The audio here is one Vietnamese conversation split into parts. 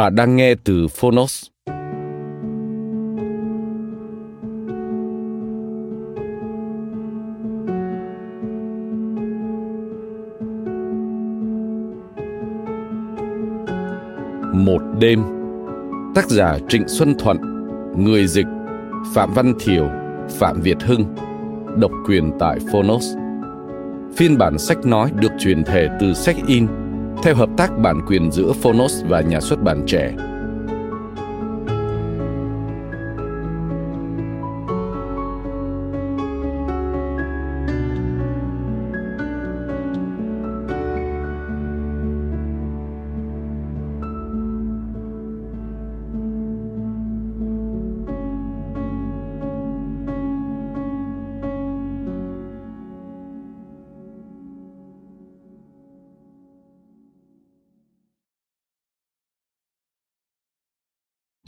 Bạn đang nghe từ Phonos. Một đêm, Tác giả Trịnh Xuân Thuận, Người dịch Phạm Văn Thiều, Phạm Việt Hưng, Độc quyền tại Phonos Phiên bản sách nói được truyền thể từ sách in theo hợp tác bản quyền giữa Phonos và nhà xuất bản trẻ.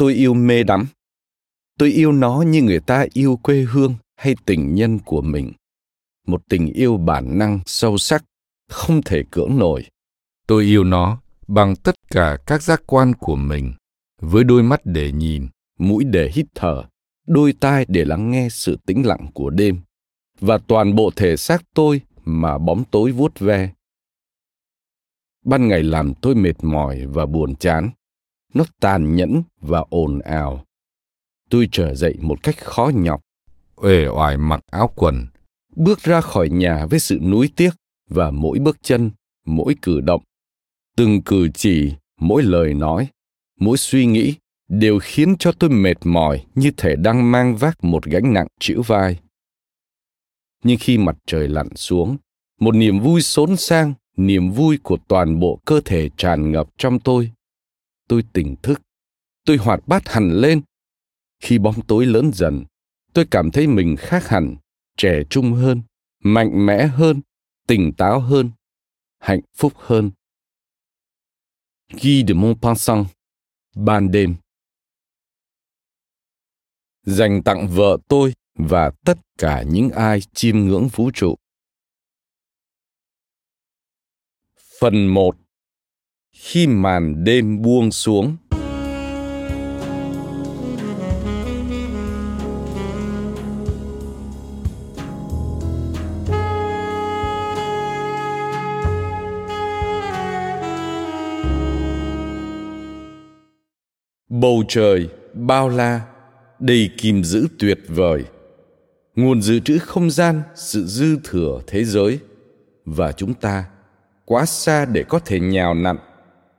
Tôi yêu mê đắm. Tôi yêu nó như người ta yêu quê hương hay tình nhân của mình. Một tình yêu bản năng sâu sắc, không thể cưỡng nổi. Tôi yêu nó bằng tất cả các giác quan của mình, với đôi mắt để nhìn, mũi để hít thở, đôi tai để lắng nghe sự tĩnh lặng của đêm, và toàn bộ thể xác tôi mà bóng tối vuốt ve. Ban ngày làm tôi mệt mỏi và buồn chán nó tàn nhẫn và ồn ào. Tôi trở dậy một cách khó nhọc. Uể oải mặc áo quần. Bước ra khỏi nhà với sự nuối tiếc và mỗi bước chân mỗi cử động. Từng cử chỉ mỗi lời nói mỗi suy nghĩ đều khiến cho tôi mệt mỏi như thể đang mang vác một gánh nặng chịu vai. Nhưng khi mặt trời lặn xuống một niềm vui xốn sang niềm vui của toàn bộ cơ thể tràn ngập trong tôi tôi tỉnh thức. Tôi hoạt bát hẳn lên. Khi bóng tối lớn dần, tôi cảm thấy mình khác hẳn, trẻ trung hơn, mạnh mẽ hơn, tỉnh táo hơn, hạnh phúc hơn. Guy de Maupassant Ban đêm. Dành tặng vợ tôi và tất cả những ai chiêm ngưỡng vũ trụ. Phần 1 khi màn đêm buông xuống. Bầu trời, bao la, đầy kìm giữ tuyệt vời. Nguồn dự trữ không gian, sự dư thừa thế giới. Và chúng ta quá xa để có thể nhào nặn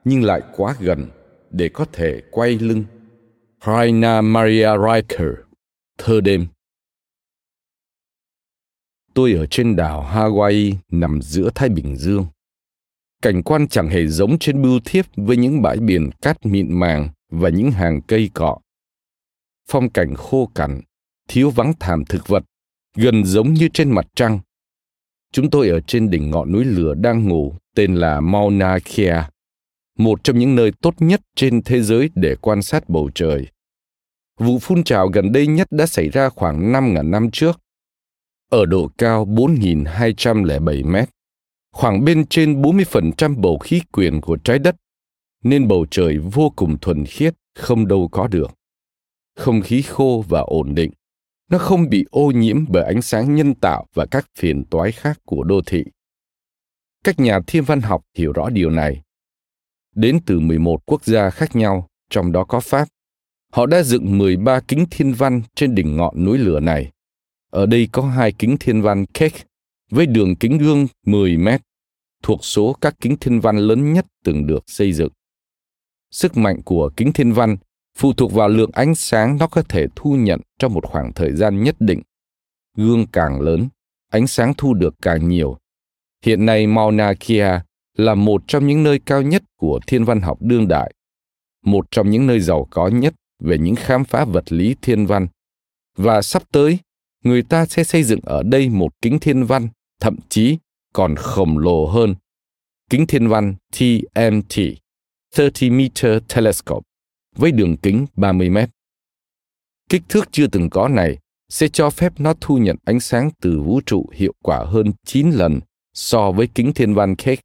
nhưng lại quá gần để có thể quay lưng. Raina Maria Riker, thơ đêm. Tôi ở trên đảo Hawaii nằm giữa Thái Bình Dương. Cảnh quan chẳng hề giống trên bưu thiếp với những bãi biển cát mịn màng và những hàng cây cọ. Phong cảnh khô cằn, thiếu vắng thảm thực vật, gần giống như trên mặt trăng. Chúng tôi ở trên đỉnh ngọn núi lửa đang ngủ tên là Mauna Kea một trong những nơi tốt nhất trên thế giới để quan sát bầu trời. Vụ phun trào gần đây nhất đã xảy ra khoảng 5.000 năm trước. Ở độ cao 4.207 mét, khoảng bên trên 40% bầu khí quyển của trái đất, nên bầu trời vô cùng thuần khiết, không đâu có được. Không khí khô và ổn định, nó không bị ô nhiễm bởi ánh sáng nhân tạo và các phiền toái khác của đô thị. Các nhà thiên văn học hiểu rõ điều này. Đến từ 11 quốc gia khác nhau, trong đó có Pháp, họ đã dựng 13 kính thiên văn trên đỉnh ngọn núi lửa này. Ở đây có hai kính thiên văn Keck với đường kính gương 10 mét, thuộc số các kính thiên văn lớn nhất từng được xây dựng. Sức mạnh của kính thiên văn phụ thuộc vào lượng ánh sáng nó có thể thu nhận trong một khoảng thời gian nhất định. Gương càng lớn, ánh sáng thu được càng nhiều. Hiện nay Mauna Kea là một trong những nơi cao nhất của thiên văn học đương đại, một trong những nơi giàu có nhất về những khám phá vật lý thiên văn. Và sắp tới, người ta sẽ xây dựng ở đây một kính thiên văn, thậm chí còn khổng lồ hơn. Kính thiên văn TMT, 30 Meter Telescope, với đường kính 30 mét. Kích thước chưa từng có này sẽ cho phép nó thu nhận ánh sáng từ vũ trụ hiệu quả hơn 9 lần so với kính thiên văn Keck.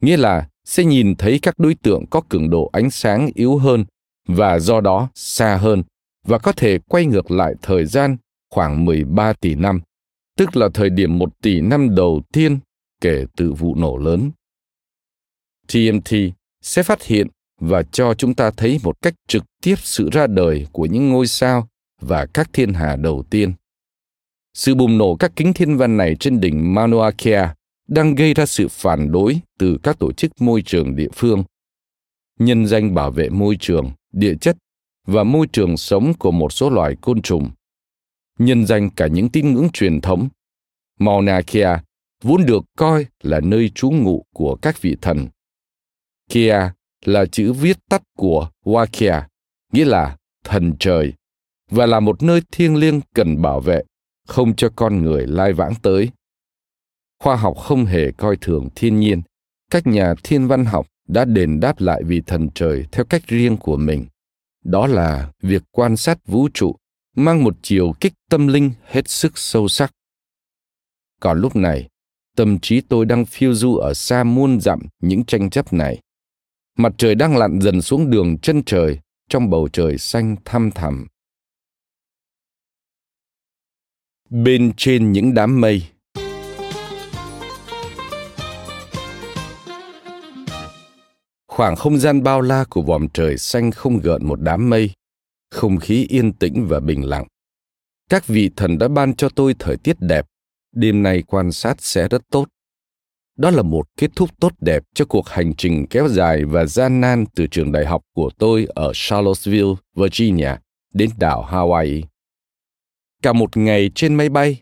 Nghĩa là sẽ nhìn thấy các đối tượng có cường độ ánh sáng yếu hơn và do đó xa hơn và có thể quay ngược lại thời gian khoảng 13 tỷ năm, tức là thời điểm 1 tỷ năm đầu tiên kể từ vụ nổ lớn. TMT sẽ phát hiện và cho chúng ta thấy một cách trực tiếp sự ra đời của những ngôi sao và các thiên hà đầu tiên. Sự bùng nổ các kính thiên văn này trên đỉnh Mauna Kea đang gây ra sự phản đối từ các tổ chức môi trường địa phương. Nhân danh bảo vệ môi trường, địa chất và môi trường sống của một số loài côn trùng. Nhân danh cả những tín ngưỡng truyền thống, Mauna Kea vốn được coi là nơi trú ngụ của các vị thần. Kea là chữ viết tắt của Wakia, nghĩa là thần trời, và là một nơi thiêng liêng cần bảo vệ, không cho con người lai vãng tới. Khoa học không hề coi thường thiên nhiên, các nhà thiên văn học đã đền đáp lại vì thần trời theo cách riêng của mình. Đó là việc quan sát vũ trụ mang một chiều kích tâm linh hết sức sâu sắc. Còn lúc này, tâm trí tôi đang phiêu du ở xa muôn dặm những tranh chấp này. Mặt trời đang lặn dần xuống đường chân trời trong bầu trời xanh thăm thẳm. Bên trên những đám mây Khoảng không gian bao la của vòm trời xanh không gợn một đám mây, không khí yên tĩnh và bình lặng. Các vị thần đã ban cho tôi thời tiết đẹp, đêm nay quan sát sẽ rất tốt. Đó là một kết thúc tốt đẹp cho cuộc hành trình kéo dài và gian nan từ trường đại học của tôi ở Charlottesville, Virginia, đến đảo Hawaii. Cả một ngày trên máy bay,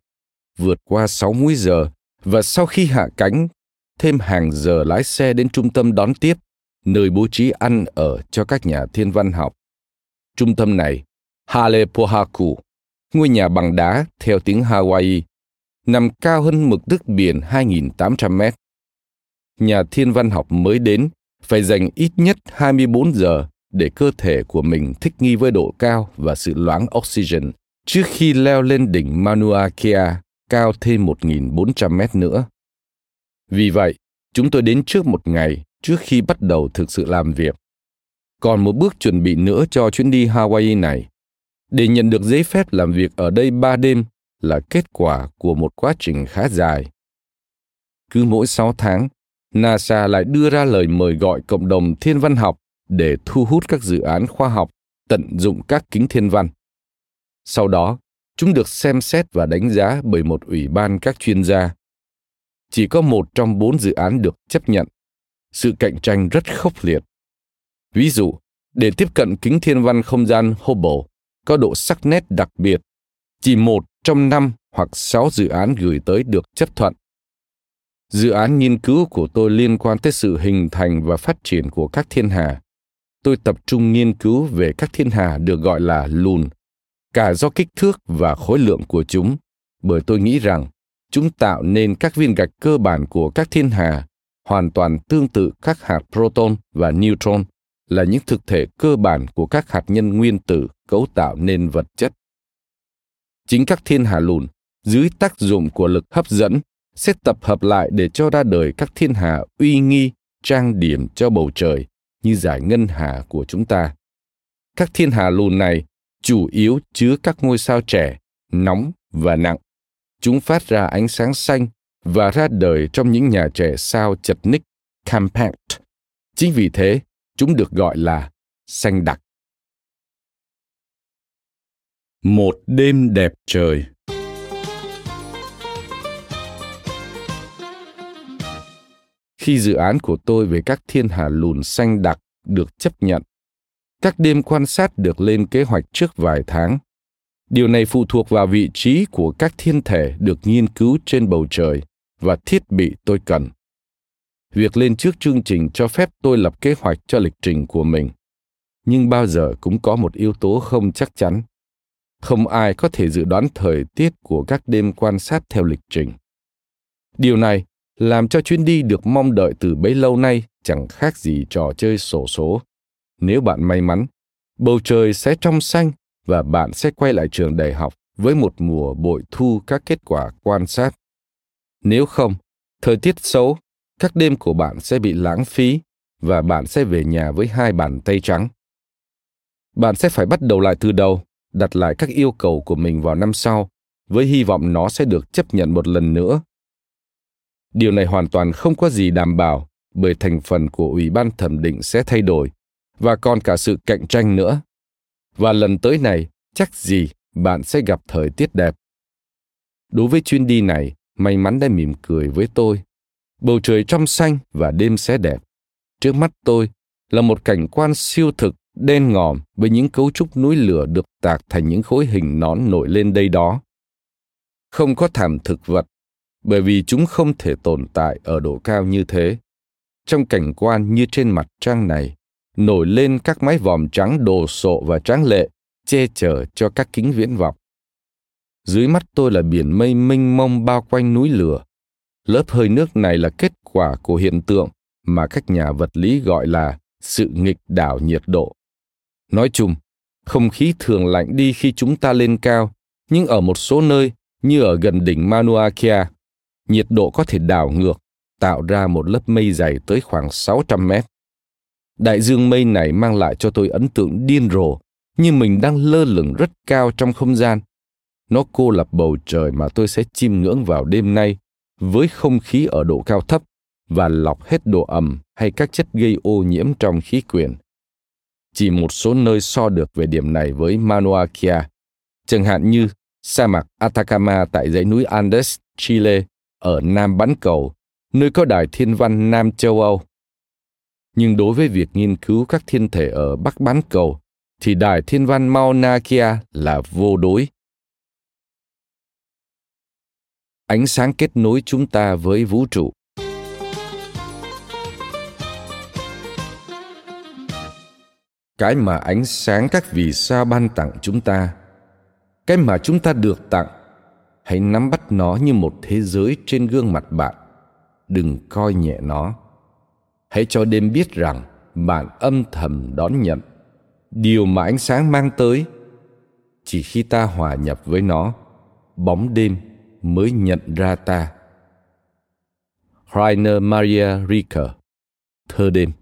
vượt qua sáu múi giờ và sau khi hạ cánh, thêm hàng giờ lái xe đến trung tâm đón tiếp, nơi bố trí ăn ở cho các nhà thiên văn học. Trung tâm này, Halepohaku, ngôi nhà bằng đá theo tiếng Hawaii, nằm cao hơn mực nước biển 2.800 mét nhà thiên văn học mới đến phải dành ít nhất 24 giờ để cơ thể của mình thích nghi với độ cao và sự loãng oxygen trước khi leo lên đỉnh Mauna Kea cao thêm 1.400 mét nữa. Vì vậy, chúng tôi đến trước một ngày trước khi bắt đầu thực sự làm việc. Còn một bước chuẩn bị nữa cho chuyến đi Hawaii này. Để nhận được giấy phép làm việc ở đây ba đêm là kết quả của một quá trình khá dài. Cứ mỗi 6 tháng, NASA lại đưa ra lời mời gọi cộng đồng thiên văn học để thu hút các dự án khoa học tận dụng các kính thiên văn. Sau đó, chúng được xem xét và đánh giá bởi một ủy ban các chuyên gia. Chỉ có một trong bốn dự án được chấp nhận. Sự cạnh tranh rất khốc liệt. Ví dụ, để tiếp cận kính thiên văn không gian Hubble có độ sắc nét đặc biệt, chỉ một trong năm hoặc sáu dự án gửi tới được chấp thuận. Dự án nghiên cứu của tôi liên quan tới sự hình thành và phát triển của các thiên hà. Tôi tập trung nghiên cứu về các thiên hà được gọi là lùn, cả do kích thước và khối lượng của chúng, bởi tôi nghĩ rằng chúng tạo nên các viên gạch cơ bản của các thiên hà, hoàn toàn tương tự các hạt proton và neutron, là những thực thể cơ bản của các hạt nhân nguyên tử cấu tạo nên vật chất. Chính các thiên hà lùn, dưới tác dụng của lực hấp dẫn sẽ tập hợp lại để cho ra đời các thiên hà uy nghi, trang điểm cho bầu trời như giải ngân hà của chúng ta. Các thiên hà lùn này chủ yếu chứa các ngôi sao trẻ nóng và nặng. Chúng phát ra ánh sáng xanh và ra đời trong những nhà trẻ sao chật ních compact. Chính vì thế, chúng được gọi là xanh đặc. Một đêm đẹp trời Khi dự án của tôi về các thiên hà lùn xanh đặc được chấp nhận, các đêm quan sát được lên kế hoạch trước vài tháng. Điều này phụ thuộc vào vị trí của các thiên thể được nghiên cứu trên bầu trời và thiết bị tôi cần. Việc lên trước chương trình cho phép tôi lập kế hoạch cho lịch trình của mình. Nhưng bao giờ cũng có một yếu tố không chắc chắn. Không ai có thể dự đoán thời tiết của các đêm quan sát theo lịch trình. Điều này làm cho chuyến đi được mong đợi từ bấy lâu nay chẳng khác gì trò chơi sổ số. Nếu bạn may mắn, bầu trời sẽ trong xanh và bạn sẽ quay lại trường đại học với một mùa bội thu các kết quả quan sát. Nếu không, thời tiết xấu, các đêm của bạn sẽ bị lãng phí và bạn sẽ về nhà với hai bàn tay trắng. Bạn sẽ phải bắt đầu lại từ đầu, đặt lại các yêu cầu của mình vào năm sau, với hy vọng nó sẽ được chấp nhận một lần nữa Điều này hoàn toàn không có gì đảm bảo bởi thành phần của ủy ban thẩm định sẽ thay đổi và còn cả sự cạnh tranh nữa. Và lần tới này, chắc gì bạn sẽ gặp thời tiết đẹp. Đối với chuyến đi này, may mắn đã mỉm cười với tôi. Bầu trời trong xanh và đêm sẽ đẹp. Trước mắt tôi là một cảnh quan siêu thực đen ngòm với những cấu trúc núi lửa được tạc thành những khối hình nón nổi lên đây đó. Không có thảm thực vật bởi vì chúng không thể tồn tại ở độ cao như thế. Trong cảnh quan như trên mặt trăng này, nổi lên các mái vòm trắng đồ sộ và tráng lệ, che chở cho các kính viễn vọng. Dưới mắt tôi là biển mây mênh mông bao quanh núi lửa. Lớp hơi nước này là kết quả của hiện tượng mà các nhà vật lý gọi là sự nghịch đảo nhiệt độ. Nói chung, không khí thường lạnh đi khi chúng ta lên cao, nhưng ở một số nơi như ở gần đỉnh Mauna Kea, nhiệt độ có thể đảo ngược, tạo ra một lớp mây dày tới khoảng 600 mét. Đại dương mây này mang lại cho tôi ấn tượng điên rồ, như mình đang lơ lửng rất cao trong không gian. Nó cô lập bầu trời mà tôi sẽ chiêm ngưỡng vào đêm nay với không khí ở độ cao thấp và lọc hết độ ẩm hay các chất gây ô nhiễm trong khí quyển. Chỉ một số nơi so được về điểm này với Mauna Kea, chẳng hạn như sa mạc Atacama tại dãy núi Andes, Chile ở Nam Bán Cầu, nơi có đài thiên văn Nam châu Âu. Nhưng đối với việc nghiên cứu các thiên thể ở Bắc Bán Cầu, thì đài thiên văn Mauna Kea là vô đối. Ánh sáng kết nối chúng ta với vũ trụ. Cái mà ánh sáng các vì sao ban tặng chúng ta, cái mà chúng ta được tặng hãy nắm bắt nó như một thế giới trên gương mặt bạn. Đừng coi nhẹ nó. Hãy cho đêm biết rằng bạn âm thầm đón nhận. Điều mà ánh sáng mang tới chỉ khi ta hòa nhập với nó bóng đêm mới nhận ra ta Rainer Maria Rilke Thơ đêm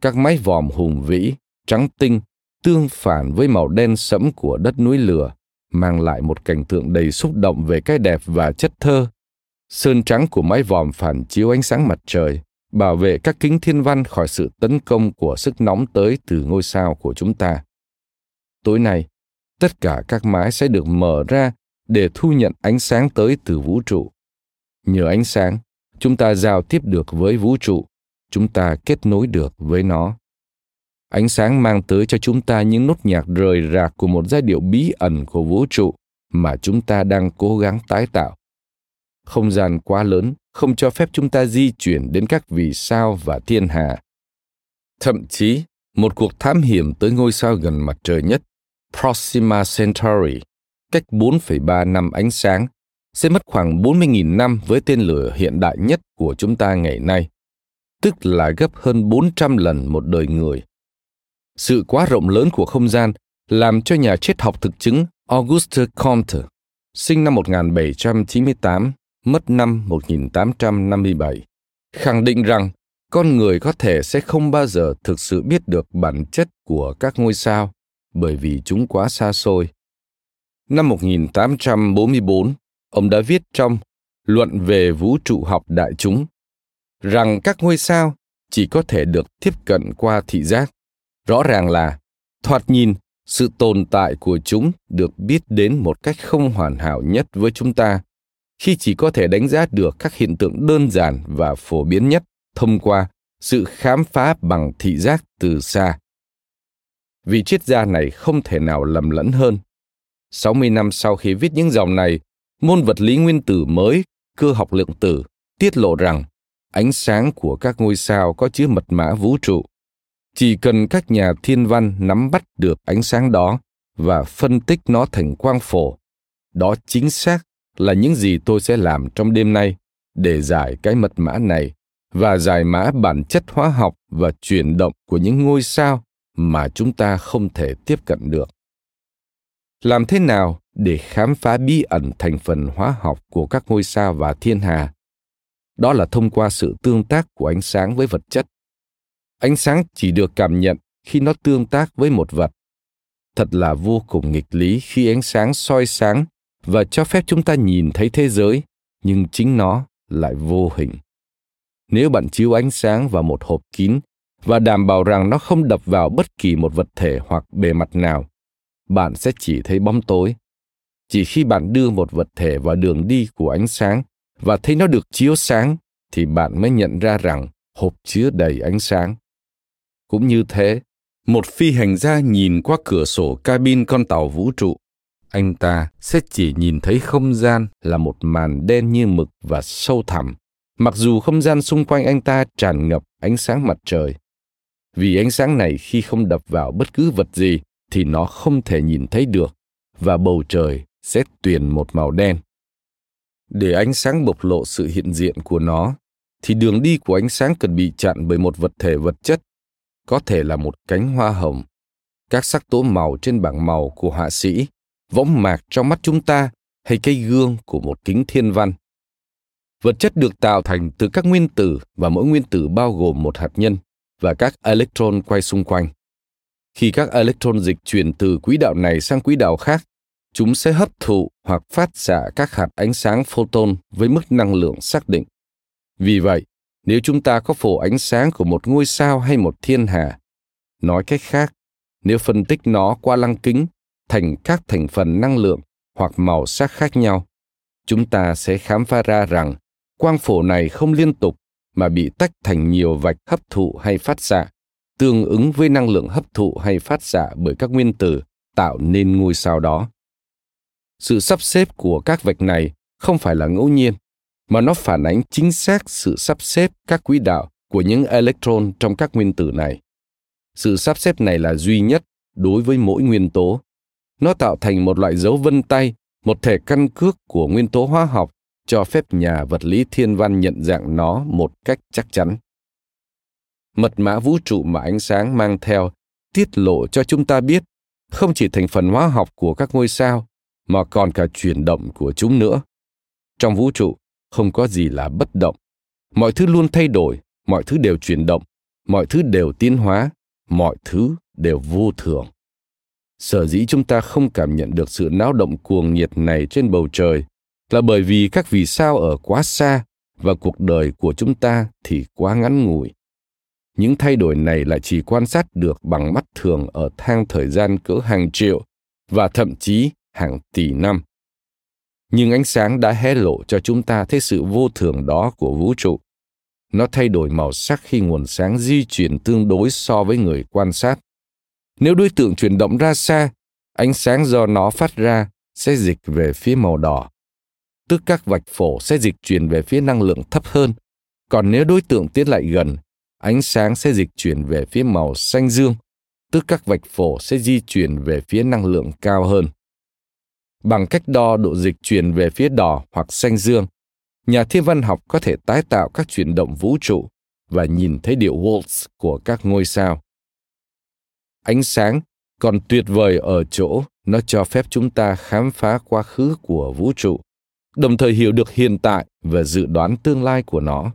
Các mái vòm hùng vĩ, trắng tinh, tương phản với màu đen sẫm của đất núi lửa mang lại một cảnh tượng đầy xúc động về cái đẹp và chất thơ. Sơn trắng của mái vòm phản chiếu ánh sáng mặt trời, bảo vệ các kính thiên văn khỏi sự tấn công của sức nóng tới từ ngôi sao của chúng ta. Tối nay, tất cả các mái sẽ được mở ra để thu nhận ánh sáng tới từ vũ trụ. Nhờ ánh sáng, chúng ta giao tiếp được với vũ trụ, chúng ta kết nối được với nó. Ánh sáng mang tới cho chúng ta những nốt nhạc rời rạc của một giai điệu bí ẩn của vũ trụ mà chúng ta đang cố gắng tái tạo. Không gian quá lớn không cho phép chúng ta di chuyển đến các vì sao và thiên hà. Thậm chí, một cuộc thám hiểm tới ngôi sao gần mặt trời nhất, Proxima Centauri, cách 4,3 năm ánh sáng, sẽ mất khoảng 40.000 năm với tên lửa hiện đại nhất của chúng ta ngày nay, tức là gấp hơn 400 lần một đời người. Sự quá rộng lớn của không gian làm cho nhà triết học thực chứng Auguste Comte, sinh năm 1798, mất năm 1857, khẳng định rằng con người có thể sẽ không bao giờ thực sự biết được bản chất của các ngôi sao bởi vì chúng quá xa xôi. Năm 1844, ông đã viết trong Luận về vũ trụ học đại chúng rằng các ngôi sao chỉ có thể được tiếp cận qua thị giác. Rõ ràng là, thoạt nhìn, sự tồn tại của chúng được biết đến một cách không hoàn hảo nhất với chúng ta khi chỉ có thể đánh giá được các hiện tượng đơn giản và phổ biến nhất thông qua sự khám phá bằng thị giác từ xa. Vị triết gia này không thể nào lầm lẫn hơn. 60 năm sau khi viết những dòng này, môn vật lý nguyên tử mới, cơ học lượng tử, tiết lộ rằng ánh sáng của các ngôi sao có chứa mật mã vũ trụ. Chỉ cần các nhà thiên văn nắm bắt được ánh sáng đó và phân tích nó thành quang phổ, đó chính xác là những gì tôi sẽ làm trong đêm nay để giải cái mật mã này và giải mã bản chất hóa học và chuyển động của những ngôi sao mà chúng ta không thể tiếp cận được. Làm thế nào để khám phá bí ẩn thành phần hóa học của các ngôi sao và thiên hà? Đó là thông qua sự tương tác của ánh sáng với vật chất. Ánh sáng chỉ được cảm nhận khi nó tương tác với một vật. Thật là vô cùng nghịch lý khi ánh sáng soi sáng và cho phép chúng ta nhìn thấy thế giới, nhưng chính nó lại vô hình. Nếu bạn chiếu ánh sáng vào một hộp kín và đảm bảo rằng nó không đập vào bất kỳ một vật thể hoặc bề mặt nào. Bạn sẽ chỉ thấy bóng tối. Chỉ khi bạn đưa một vật thể vào đường đi của ánh sáng và thấy nó được chiếu sáng thì bạn mới nhận ra rằng hộp chứa đầy ánh sáng. Cũng như thế, một phi hành gia nhìn qua cửa sổ cabin con tàu vũ trụ. Anh ta sẽ chỉ nhìn thấy không gian là một màn đen như mực và sâu thẳm. Mặc dù không gian xung quanh anh ta tràn ngập ánh sáng mặt trời vì ánh sáng này khi không đập vào bất cứ vật gì thì nó không thể nhìn thấy được, và bầu trời sẽ tuyền một màu đen. Để ánh sáng bộc lộ sự hiện diện của nó, thì đường đi của ánh sáng cần bị chặn bởi một vật thể vật chất, có thể là một cánh hoa hồng. Các sắc tố màu trên bảng màu của họa sĩ, võng mạc trong mắt chúng ta, hay cây gương của một kính thiên văn. Vật chất được tạo thành từ các nguyên tử, và mỗi nguyên tử bao gồm một hạt nhân và các electron quay xung quanh. Khi các electron dịch chuyển từ quỹ đạo này sang quỹ đạo khác, chúng sẽ hấp thụ hoặc phát xạ các hạt ánh sáng photon với mức năng lượng xác định. Vì vậy, nếu chúng ta có phổ ánh sáng của một ngôi sao hay một thiên hà, nói cách khác, nếu phân tích nó qua lăng kính thành các thành phần năng lượng hoặc màu sắc khác nhau, chúng ta sẽ khám phá ra rằng quang phổ này không liên tục mà bị tách thành nhiều vạch hấp thụ hay phát xạ, tương ứng với năng lượng hấp thụ hay phát xạ bởi các nguyên tử, tạo nên ngôi sao đó. Sự sắp xếp của các vạch này không phải là ngẫu nhiên, mà nó phản ánh chính xác sự sắp xếp các quỹ đạo của những electron trong các nguyên tử này. Sự sắp xếp này là duy nhất đối với mỗi nguyên tố. Nó tạo thành một loại dấu vân tay, một thể căn cước của nguyên tố hóa học cho phép nhà vật lý thiên văn nhận dạng nó một cách chắc chắn. Mật mã vũ trụ mà ánh sáng mang theo tiết lộ cho chúng ta biết không chỉ thành phần hóa học của các ngôi sao mà còn cả chuyển động của chúng nữa. Trong vũ trụ, không có gì là bất động. Mọi thứ luôn thay đổi, mọi thứ đều chuyển động, mọi thứ đều tiến hóa, mọi thứ đều vô thường. Sở dĩ chúng ta không cảm nhận được sự náo động cuồng nhiệt này trên bầu trời là bởi vì các vì sao ở quá xa và cuộc đời của chúng ta thì quá ngắn ngủi. Những thay đổi này lại chỉ quan sát được bằng mắt thường ở thang thời gian cỡ hàng triệu và thậm chí hàng tỷ năm. Nhưng ánh sáng đã hé lộ cho chúng ta thấy sự vô thường đó của vũ trụ. Nó thay đổi màu sắc khi nguồn sáng di chuyển tương đối so với người quan sát. Nếu đối tượng chuyển động ra xa, ánh sáng do nó phát ra sẽ dịch về phía màu đỏ tức các vạch phổ sẽ dịch chuyển về phía năng lượng thấp hơn. Còn nếu đối tượng tiến lại gần, ánh sáng sẽ dịch chuyển về phía màu xanh dương, tức các vạch phổ sẽ di chuyển về phía năng lượng cao hơn. Bằng cách đo độ dịch chuyển về phía đỏ hoặc xanh dương, nhà thiên văn học có thể tái tạo các chuyển động vũ trụ và nhìn thấy điệu waltz của các ngôi sao. Ánh sáng còn tuyệt vời ở chỗ nó cho phép chúng ta khám phá quá khứ của vũ trụ đồng thời hiểu được hiện tại và dự đoán tương lai của nó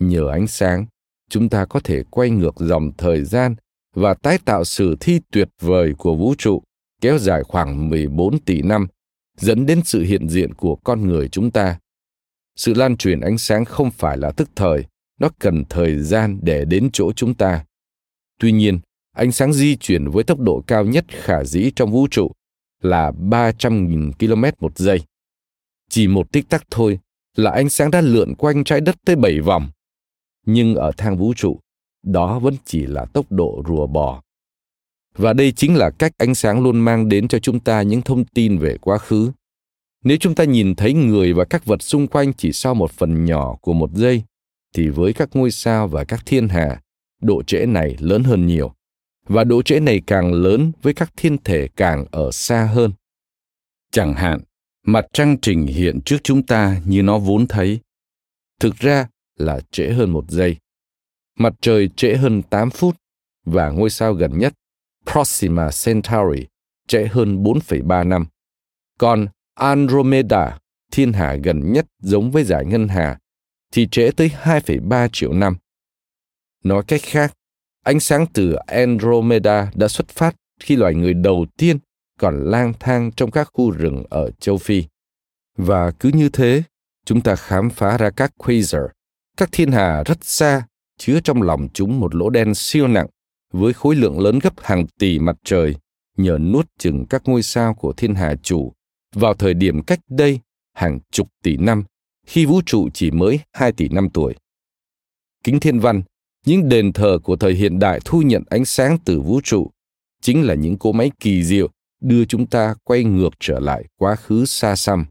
nhờ ánh sáng chúng ta có thể quay ngược dòng thời gian và tái tạo sử thi tuyệt vời của vũ trụ kéo dài khoảng 14 tỷ năm, dẫn đến sự hiện diện của con người chúng ta. Sự lan truyền ánh sáng không phải là tức thời, nó cần thời gian để đến chỗ chúng ta. Tuy nhiên, ánh sáng di chuyển với tốc độ cao nhất khả dĩ trong vũ trụ là 300.000 km một giây. Chỉ một tích tắc thôi là ánh sáng đã lượn quanh trái đất tới bảy vòng. Nhưng ở thang vũ trụ, đó vẫn chỉ là tốc độ rùa bò. Và đây chính là cách ánh sáng luôn mang đến cho chúng ta những thông tin về quá khứ. Nếu chúng ta nhìn thấy người và các vật xung quanh chỉ sau một phần nhỏ của một giây, thì với các ngôi sao và các thiên hà, độ trễ này lớn hơn nhiều. Và độ trễ này càng lớn với các thiên thể càng ở xa hơn. Chẳng hạn, mặt trăng trình hiện trước chúng ta như nó vốn thấy. Thực ra là trễ hơn một giây. Mặt trời trễ hơn 8 phút và ngôi sao gần nhất, Proxima Centauri, trễ hơn 4,3 năm. Còn Andromeda, thiên hà gần nhất giống với giải ngân hà, thì trễ tới 2,3 triệu năm. Nói cách khác, ánh sáng từ Andromeda đã xuất phát khi loài người đầu tiên còn lang thang trong các khu rừng ở châu Phi. Và cứ như thế, chúng ta khám phá ra các quasar, các thiên hà rất xa, chứa trong lòng chúng một lỗ đen siêu nặng với khối lượng lớn gấp hàng tỷ mặt trời nhờ nuốt chừng các ngôi sao của thiên hà chủ vào thời điểm cách đây hàng chục tỷ năm khi vũ trụ chỉ mới 2 tỷ năm tuổi. Kính thiên văn, những đền thờ của thời hiện đại thu nhận ánh sáng từ vũ trụ chính là những cỗ máy kỳ diệu đưa chúng ta quay ngược trở lại quá khứ xa xăm.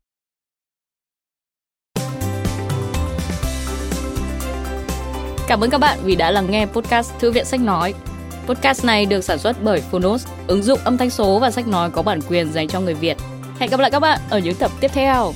Cảm ơn các bạn vì đã lắng nghe podcast Thư viện Sách Nói. Podcast này được sản xuất bởi Phonos, ứng dụng âm thanh số và sách nói có bản quyền dành cho người Việt. Hẹn gặp lại các bạn ở những tập tiếp theo.